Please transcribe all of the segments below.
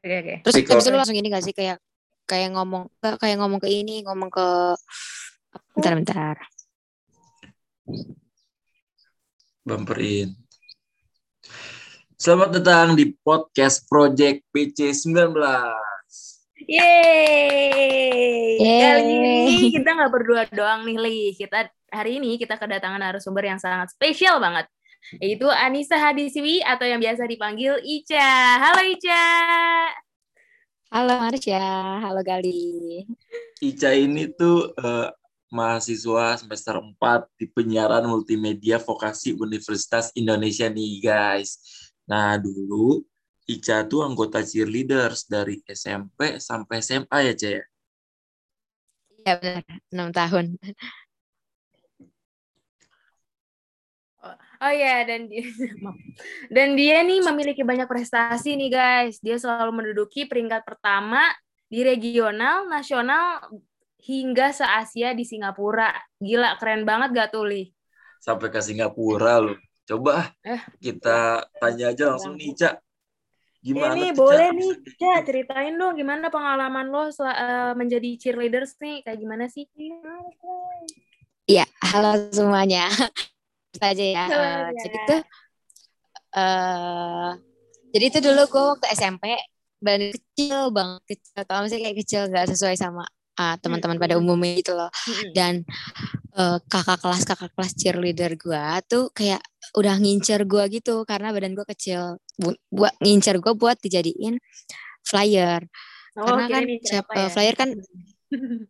Oke. Terus Tapi habis itu kalau- lu langsung ini gak sih kayak kayak ngomong kayak ngomong ke ini, ngomong ke bentar bentar. bumperin. Selamat datang di podcast Project PC 19. Yeay. Yeay. Kali ini kita nggak berdua doang nih, Li. Kita hari ini kita kedatangan narasumber yang sangat spesial banget. Yaitu Anissa Hadisiwi atau yang biasa dipanggil Ica. Halo Ica. Halo Marsha, halo Gali. Ica ini tuh eh, mahasiswa semester 4 di penyiaran multimedia vokasi Universitas Indonesia nih guys. Nah dulu Ica tuh anggota cheerleaders dari SMP sampai SMA ya Ca ya? Iya benar, 6 tahun. Oh ya dan dia, dan dia nih memiliki banyak prestasi nih guys. Dia selalu menduduki peringkat pertama di regional, nasional hingga se-Asia di Singapura. Gila keren banget gak tuh Li? Sampai ke Singapura loh. Coba ah, Eh. kita tanya aja langsung nih Ica. Gimana Ini tuh, Ca? boleh nih, Ca, ceritain dong gimana pengalaman lo eh, menjadi cheerleaders nih, kayak gimana sih? Iya, halo semuanya. Kita aja ya. Ya. jadi tuh eh jadi itu dulu gue waktu SMP badan kecil banget kecil kalau misalnya kayak kecil gak sesuai sama ah, teman-teman pada umumnya gitu loh dan eh, kakak kelas kakak kelas cheerleader gue tuh kayak udah ngincer gue gitu karena badan gue kecil Bu- buat ngincer gue buat dijadiin flyer Oh, karena kan siapa ya? flyer kan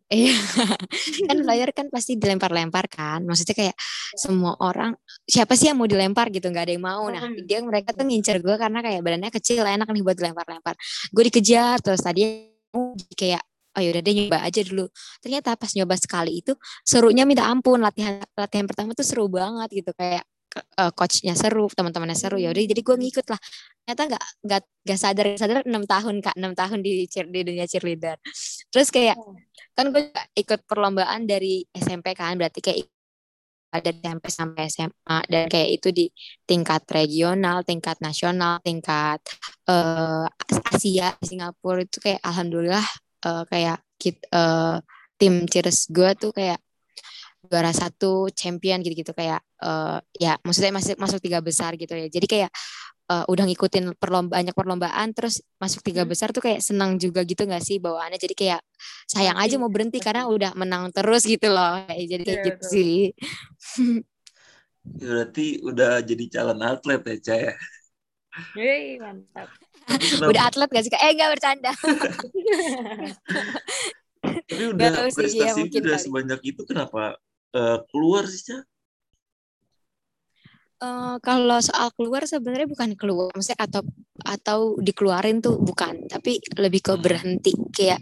Iya, kan flyer kan pasti dilempar-lempar kan. Maksudnya kayak semua orang siapa sih yang mau dilempar gitu? Nggak ada yang mau. Nah dia mereka tuh ngincer gue karena kayak badannya kecil enak nih buat dilempar-lempar. Gue dikejar terus tadi kayak oh yaudah deh nyoba aja dulu. Ternyata pas nyoba sekali itu serunya minta ampun. Latihan latihan pertama tuh seru banget gitu. Kayak eh, coachnya seru teman-temannya seru. Ya udah jadi gue ngikut lah ternyata nggak nggak nggak sadar sadar enam tahun kak. Enam tahun di cheer, di dunia cheerleader. Terus kayak kan gue ikut perlombaan dari SMP kan berarti kayak ada SMP sampai SMA dan kayak itu di tingkat regional, tingkat nasional, tingkat eh, Asia Singapura itu kayak alhamdulillah eh, kayak kit, eh, tim cheers gue tuh kayak juara satu champion gitu-gitu kayak eh, ya maksudnya masuk masuk tiga besar gitu ya. Jadi kayak eh, udah ngikutin perlomba banyak perlombaan terus masuk tiga Hmm. besar tuh kayak senang juga gitu gak sih bawaannya jadi kayak sayang aja Pasti, mau berhenti karena udah menang terus gitu loh Kayak jadi kayak Iya, gitu betul. sih Ya, berarti udah jadi calon atlet ya Ca ya? Yeay, mantap. Udah atlet gak sih Kak? eh gak bercanda Tapi udah Nggak tahu sih, prestasi ya mungkin udah kali. sebanyak itu kenapa eh, keluar sih Ca? Eh, kalau soal keluar sebenarnya bukan keluar, maksudnya atau atau dikeluarin tuh bukan, tapi lebih ke Hmm. berhenti kayak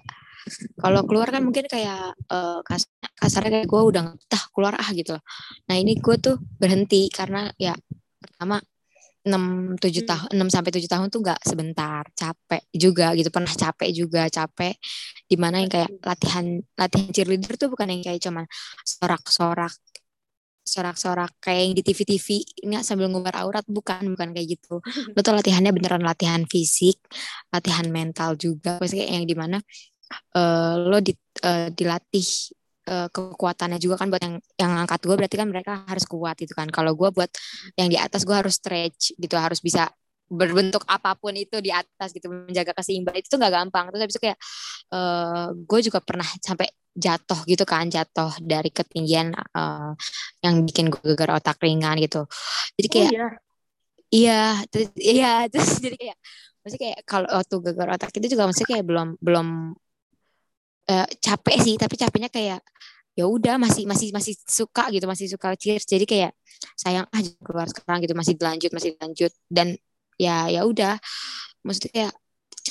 kalau keluar kan mungkin kayak eh, kas- kasarnya kayak gue udah tah keluar ah gitu loh. Nah ini gue tuh berhenti karena ya pertama 6 7 Hmm. tahun 6 sampai 7 tahun tuh nggak sebentar, capek juga gitu, pernah capek juga, capek di mana yang kayak latihan latihan cheerleader tuh bukan yang kayak cuman sorak-sorak sorak-sorak kayak yang di TV-TV ini sambil ngumbar aurat bukan bukan kayak gitu. Lo tuh latihannya beneran latihan fisik latihan mental juga. Maksudnya kayak yang di mana eh, lo di, eh, dilatih eh, kekuatannya juga kan buat yang yang angkat gue berarti kan mereka harus kuat gitu kan. Kalau gue buat yang di atas gue harus stretch gitu harus bisa berbentuk apa pun itu di atas gitu menjaga keseimbangan. Itu tuh nggak gampang. Terus habis itu kayak eh gue juga pernah sampai jatuh gitu kan jatuh dari ketinggian eh, yang bikin gue gegar otak ringan gitu. Jadi Oh kayak iya. iya terus iya terus jadi kayak maksudnya kayak kalau waktu gegar otak itu juga maksudnya kayak belum belum eh, capek sih tapi capeknya kayak ya udah masih masih masih suka gitu masih suka cheers. Jadi kayak sayang ah keluar sekarang gitu masih dilanjut masih dilanjut dan ya ya udah maksudnya kayak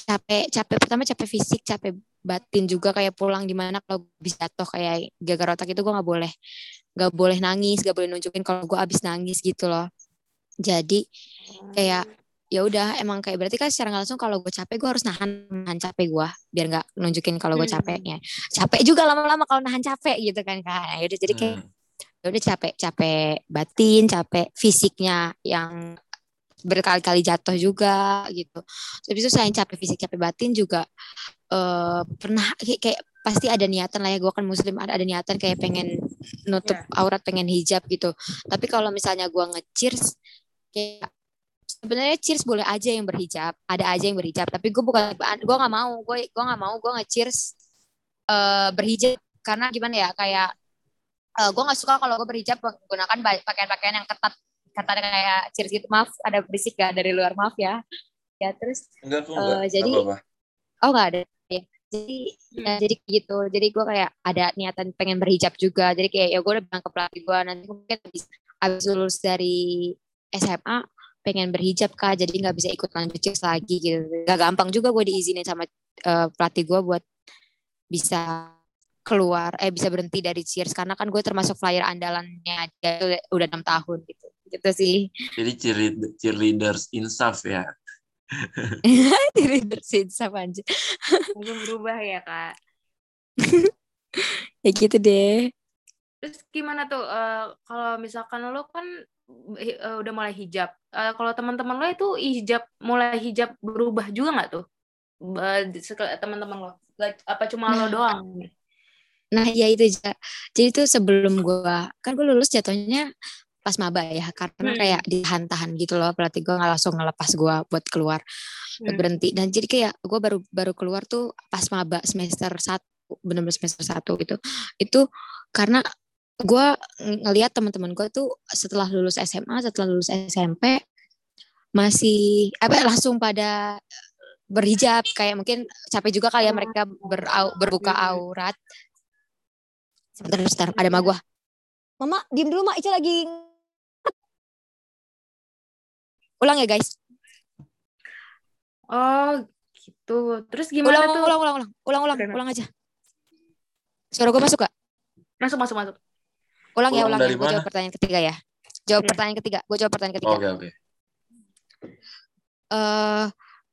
capek capek pertama capek fisik capek batin juga kayak pulang di mana kalau bisa jatuh kayak gagal otak itu gue nggak boleh nggak boleh nangis nggak boleh nunjukin kalau gue abis nangis gitu loh jadi kayak ya udah emang kayak berarti kan secara langsung kalau gue capek gue harus nahan nahan capek gue biar nggak nunjukin kalau gue Hmm. capeknya capek juga lama-lama kalau nahan capek gitu kan kan ya udah jadi kayak Hmm. ya udah capek capek batin capek fisiknya yang berkali-kali jatuh juga gitu. Habis itu selain capek fisik capek batin juga uh, pernah kayak, kayak pasti ada niatan lah ya gue kan muslim ada ada niatan kayak pengen nutup yeah. aurat pengen hijab gitu. Tapi kalau misalnya gue nge-cheers kayak sebenarnya cheers boleh aja yang berhijab ada aja yang berhijab. Tapi gue bukan gue nggak mau gue gue nggak mau gue nge-cheers uh, berhijab. Karena gimana ya kayak uh, gue nggak suka kalau gue berhijab menggunakan pakaian-pakaian yang ketat. Ketat kayak cheers gitu. Maaf ada berisik gak dari luar? Maaf ya. Ya terus enggak, enggak. Uh, jadi apa -apa. oh nggak ada jadi hmm. ya, jadi gitu. Jadi gue kayak ada niatan pengen berhijab juga. Jadi kayak ya gue udah bilang ke pelatih gue nanti mungkin habis, habis lulus dari SMA pengen berhijab kak. Jadi nggak bisa ikut lanjut lagi gitu. Gak gampang juga gue diizinin sama uh, pelatih gue buat bisa keluar eh bisa berhenti dari cheers karena kan gue termasuk flyer andalannya. Dia udah enam tahun gitu. Gitu sih. Jadi cheerleaders insaf ya Diri bersinsap aja. Langsung berubah ya kak. ya gitu deh. Terus gimana tuh uh, kalau misalkan lo kan uh, udah mulai hijab. Uh, kalau teman-teman lo itu hijab mulai hijab berubah juga nggak tuh? Uh, teman-teman lo? Apa cuma nah, lo doang? Nah ya itu Jadi tuh sebelum gue kan gue lulus jatuhnya pas maba ya karena hmm. kayak ditahan-tahan gitu loh pelatih gue nggak langsung ngelepas gue buat keluar hmm. berhenti. Dan jadi kayak gue baru baru keluar tuh pas maba semester satu benar-benar semester satu gitu. Itu karena gue ngelihat teman-teman gue tuh setelah lulus SMA setelah lulus SMP masih apa langsung pada berhijab kayak mungkin capek juga kali ya mereka berau, berbuka hmm. aurat. Sebentar sebentar ada mah gue Mama, diem dulu mak, Ica lagi Ulang ya guys. Oh gitu. Terus gimana ulang, tuh? Ulang, ulang, ulang, ulang, ulang, ulang, ulang aja. Suara gue masuk gak? Masuk, masuk, masuk. Ulang, ya, ulang ya, ulang ya. Gue jawab pertanyaan ketiga ya. Jawab okay. pertanyaan ketiga. Gue jawab pertanyaan ketiga. Oke, okay, oke. Okay. Uh,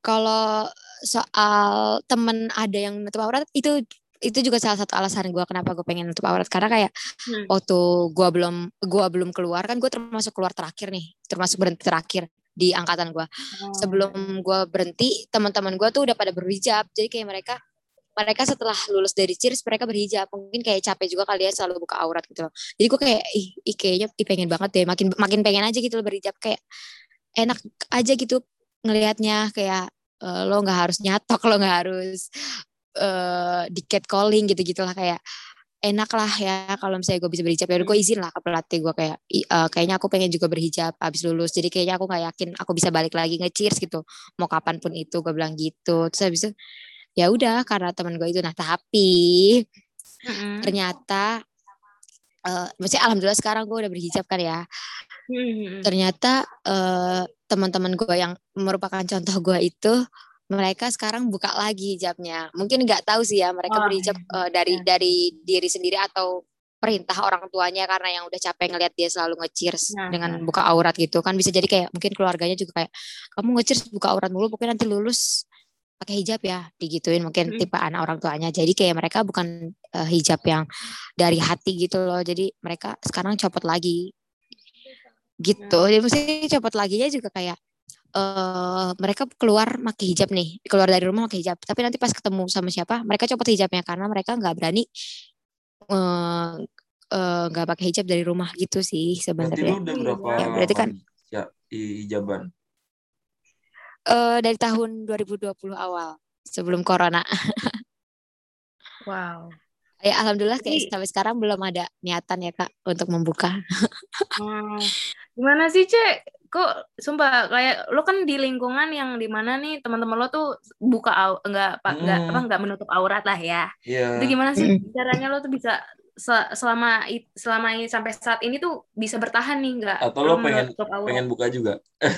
kalau soal temen ada yang nutup aurat itu itu juga salah satu alasan gue kenapa gue pengen nutup aurat karena kayak hmm. waktu gue belum gue belum keluar kan gue termasuk keluar terakhir nih termasuk berhenti terakhir di angkatan gue. Oh. Sebelum gue berhenti, teman-teman gue tuh udah pada berhijab. Jadi kayak mereka mereka setelah lulus dari cheers mereka berhijab mungkin kayak capek juga kali ya selalu buka aurat gitu loh jadi gue kayak ih, ih kayaknya ih, pengen banget deh makin makin pengen aja gitu loh berhijab kayak enak aja gitu ngelihatnya kayak uh, lo nggak harus nyatok lo nggak harus uh, di calling gitu gitulah kayak enak lah ya kalau misalnya gue bisa berhijab ya gue hmm. izin lah ke pelatih gue kayak uh, kayaknya aku pengen juga berhijab abis lulus jadi kayaknya aku nggak yakin aku bisa balik lagi nge-cheers gitu mau kapan pun itu gue bilang gitu terus habis itu ya udah karena teman gue itu nah tapi mm-hmm. ternyata uh, maksudnya alhamdulillah sekarang gue udah berhijab kan ya mm-hmm. ternyata uh, teman-teman gue yang merupakan contoh gue itu mereka sekarang buka lagi hijabnya. Mungkin nggak tahu sih ya mereka oh, berhijab uh, dari ya. dari diri sendiri atau perintah orang tuanya karena yang udah capek ngelihat dia selalu nge-cheers nah, dengan buka aurat gitu kan bisa jadi kayak mungkin keluarganya juga kayak kamu nge-cheers buka aurat mulu pokoknya nanti lulus pakai hijab ya digituin mungkin hmm. tipe anak orang tuanya jadi kayak mereka bukan uh, hijab yang dari hati gitu loh jadi mereka sekarang copot lagi gitu nah. jadi mesti copot lagi ya juga kayak uh, mereka keluar pakai hijab nih, keluar dari rumah pakai hijab. Tapi nanti pas ketemu sama siapa, mereka copot hijabnya karena mereka nggak berani eh, eh, nggak uh, uh, pakai hijab dari rumah gitu sih sebenarnya. Berarti udah berapa ya, berarti kan ya hijaban? Uh, dari tahun 2020 awal sebelum corona. wow. Ya alhamdulillah kayak sampai sekarang belum ada niatan ya kak untuk membuka. Gimana sih cek? Kok sumpah kayak lo kan di lingkungan yang di mana nih teman-teman lo tuh buka enggak pak enggak hmm. apa enggak menutup aurat lah ya. Yeah. itu gimana sih caranya lo tuh bisa selama selama ini sampai saat ini tuh bisa bertahan nih enggak? Atau lo pengen pengen buka juga?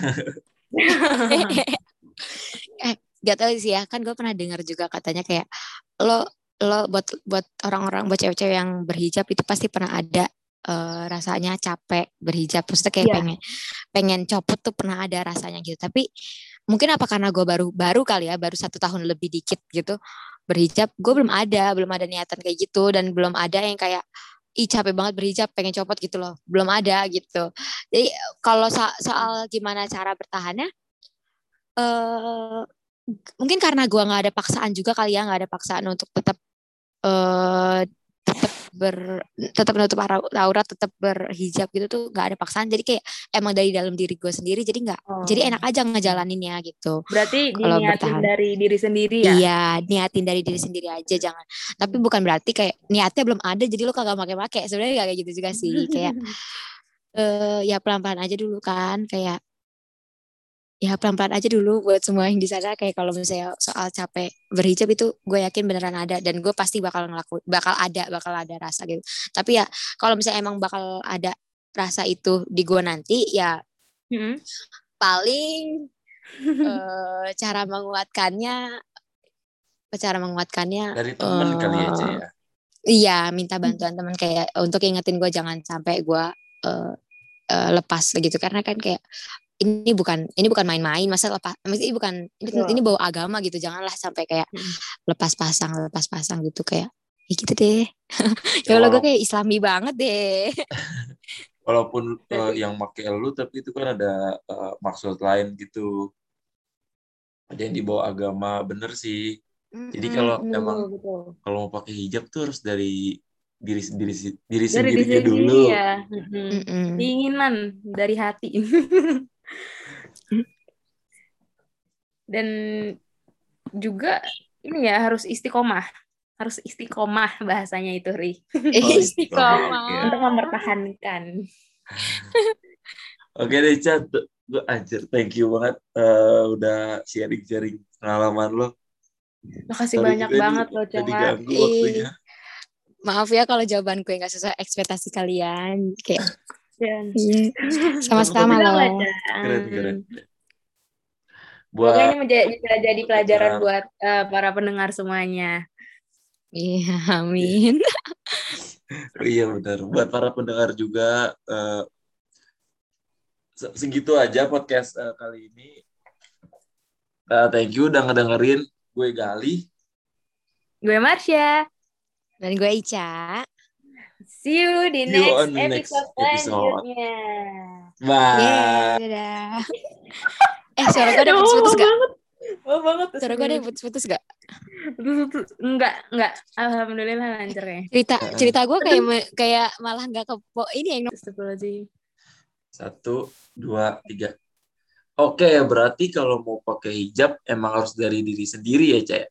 Eh gak tahu sih ya. Kan gue pernah dengar juga katanya kayak lo lo buat buat orang-orang buat cewek-cewek yang berhijab itu pasti pernah ada uh, rasanya capek berhijab terus kayak yeah. pengen pengen copot tuh pernah ada rasanya gitu. Tapi mungkin apa karena gue baru baru kali ya baru satu tahun lebih dikit gitu berhijab gue belum ada belum ada niatan kayak gitu. Dan belum ada yang kayak ih capek banget berhijab pengen copot gitu loh. Belum ada gitu. Jadi kalau so soal gimana cara bertahannya eh mungkin karena gua nggak ada paksaan juga kali ya nggak ada paksaan untuk tetap eh tetap ber tetap menutup aura- aurat tetap berhijab gitu tuh nggak ada paksaan jadi kayak emang dari dalam diri gue sendiri jadi nggak Oh. jadi enak aja ngejalaninnya gitu Berarti Kalau bertahan. dari diri sendiri ya? Iya, niatin dari diri sendiri aja jangan. Tapi bukan berarti kayak niatnya belum ada jadi lu kagak make-make. Sebenarnya gak kayak gitu juga sih. Kayak eh ya pelan-pelan aja dulu kan kayak ya pelan-pelan aja dulu buat semua yang di sana. Kayak kalau misalnya soal capek berhijab itu gue yakin beneran ada. Dan gue pasti bakal ngelakuin bakal ada bakal ada rasa gitu. Tapi ya kalau misalnya emang bakal ada rasa itu di gue nanti ya Mm-mm. paling eh, cara menguatkannya cara menguatkannya Dari temen kali ya, eh, Cek ya. Iya, minta bantuan teman kayak untuk ingetin gue jangan sampai gue eh, eh, lepas gitu. Karena kan kayak ini bukan ini bukan main-main masa lepas ini bukan ini, Betul. ini bawa agama gitu janganlah sampai kayak Mm. lepas pasang lepas pasang gitu kayak ya gitu deh ya Allah gue kayak islami banget deh Walaupun Berarti- yang make lu tapi itu kan ada eh, maksud lain gitu. Ada yang dibawa agama bener sih. Jadi kalau Mm-mm. emang Betul, kalau mau pakai hijab tuh harus dari diri diri diri Dari sendirinya diri sendiri dulu. ya. Mm-mm. Mm-mm. Keinginan dari hati. Dan juga ini ya harus istiqomah. Harus istiqomah bahasanya itu, Ri. Oh, istiqomah oke. Untuk mempertahankan. Oke deh, Chat. Gue anjir, thank you banget eh, udah sharing-sharing pengalaman lo. Makasih Sorry banyak banget loh, Ih. waktunya. maaf ya kalau jawaban gue nggak sesuai ekspektasi kalian kayak Dan- iya, sama-sama loh. Keren, keren. Semoga Buat ini menjadi, bisa jadi pelajaran Pendengar. buat eh, para pendengar semuanya. iya amin Oh iya benar. Buat para pendengar juga eh, se- segitu aja podcast eh, kali ini. Eh, thank you udah ngedengerin gue Gali. Gue Marsha. dan gue Ica See you di See you next on the next episode episode. selanjutnya. Bye. Dadah. eh suara gue ada putus-putus gak? Oh banget. Suara gue ada putus-putus gak? Enggak, enggak. Alhamdulillah lancar ya. Cerita cerita gue kayak kayak malah nggak kepo ini yang Astagfirullahaladzim. Satu, dua, tiga. Oke, berarti kalau mau pakai hijab emang harus dari diri sendiri ya, Cak.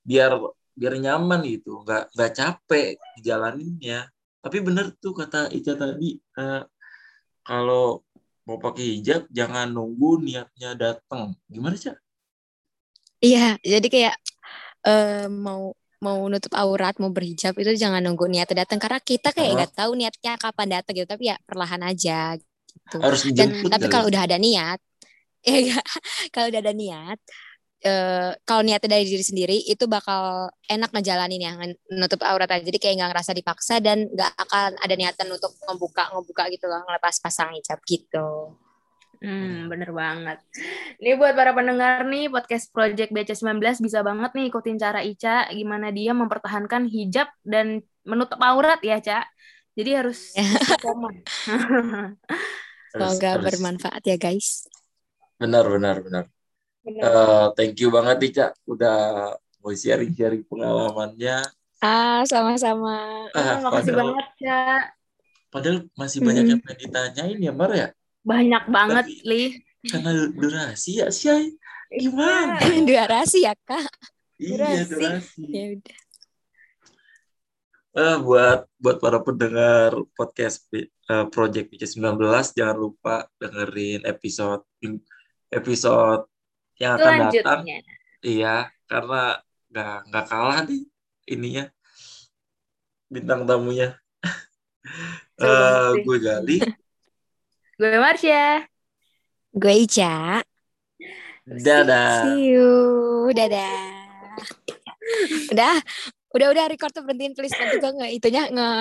Biar biar nyaman gitu, nggak nggak capek dijalaninnya. Tapi bener tuh kata Ica tadi, eh, kalau mau pakai hijab jangan nunggu niatnya datang. Gimana, Cak? Iya, jadi kayak eh, mau mau nutup aurat, mau berhijab itu jangan nunggu niatnya datang karena kita kayak nggak tahu niatnya kapan datang gitu, tapi ya perlahan aja gitu. Harus Dan tapi kalau udah ada niat, ya kalau udah ada niat, eh kalau niatnya dari diri sendiri itu bakal enak ngejalanin ya, nutup aurat aja. Jadi kayak nggak ngerasa dipaksa dan nggak akan ada niatan untuk ngebuka ngebuka gitu loh, ngelepas pasang hijab gitu. Hmm, bener banget. Ini buat para pendengar nih, podcast Project BC19 bisa banget nih ikutin cara Ica, gimana dia mempertahankan hijab dan menutup aurat ya, Ca. Jadi harus Ya. Semoga bermanfaat ya guys. Benar, benar, benar. Eh, thank you banget, Ica. Udah mau sharing-sharing pengalamannya. Ah, sama-sama. Ah, Hmm, makasih padahal- banget, Ca. Padahal masih banyak Mm. yang pengen ditanyain ya, Mar ya. Banyak banget, Tapi- Li. Karena durasi ya, Syai. Gimana? Dua rasi ya kak. Iya, Durasi. durasi. Ya udah. Eh, buat buat para pendengar podcast eh, Project PC19 jangan lupa dengerin episode episode yang akan datang. Iya, karena nggak nggak kalah nih ininya bintang tamunya. Eh, sih. gue Gali. Gue Marsha. Gue Ica. Dadah. See you. Dadah. Udah. Udah udah record tuh berhentiin please nanti gue nge itunya nge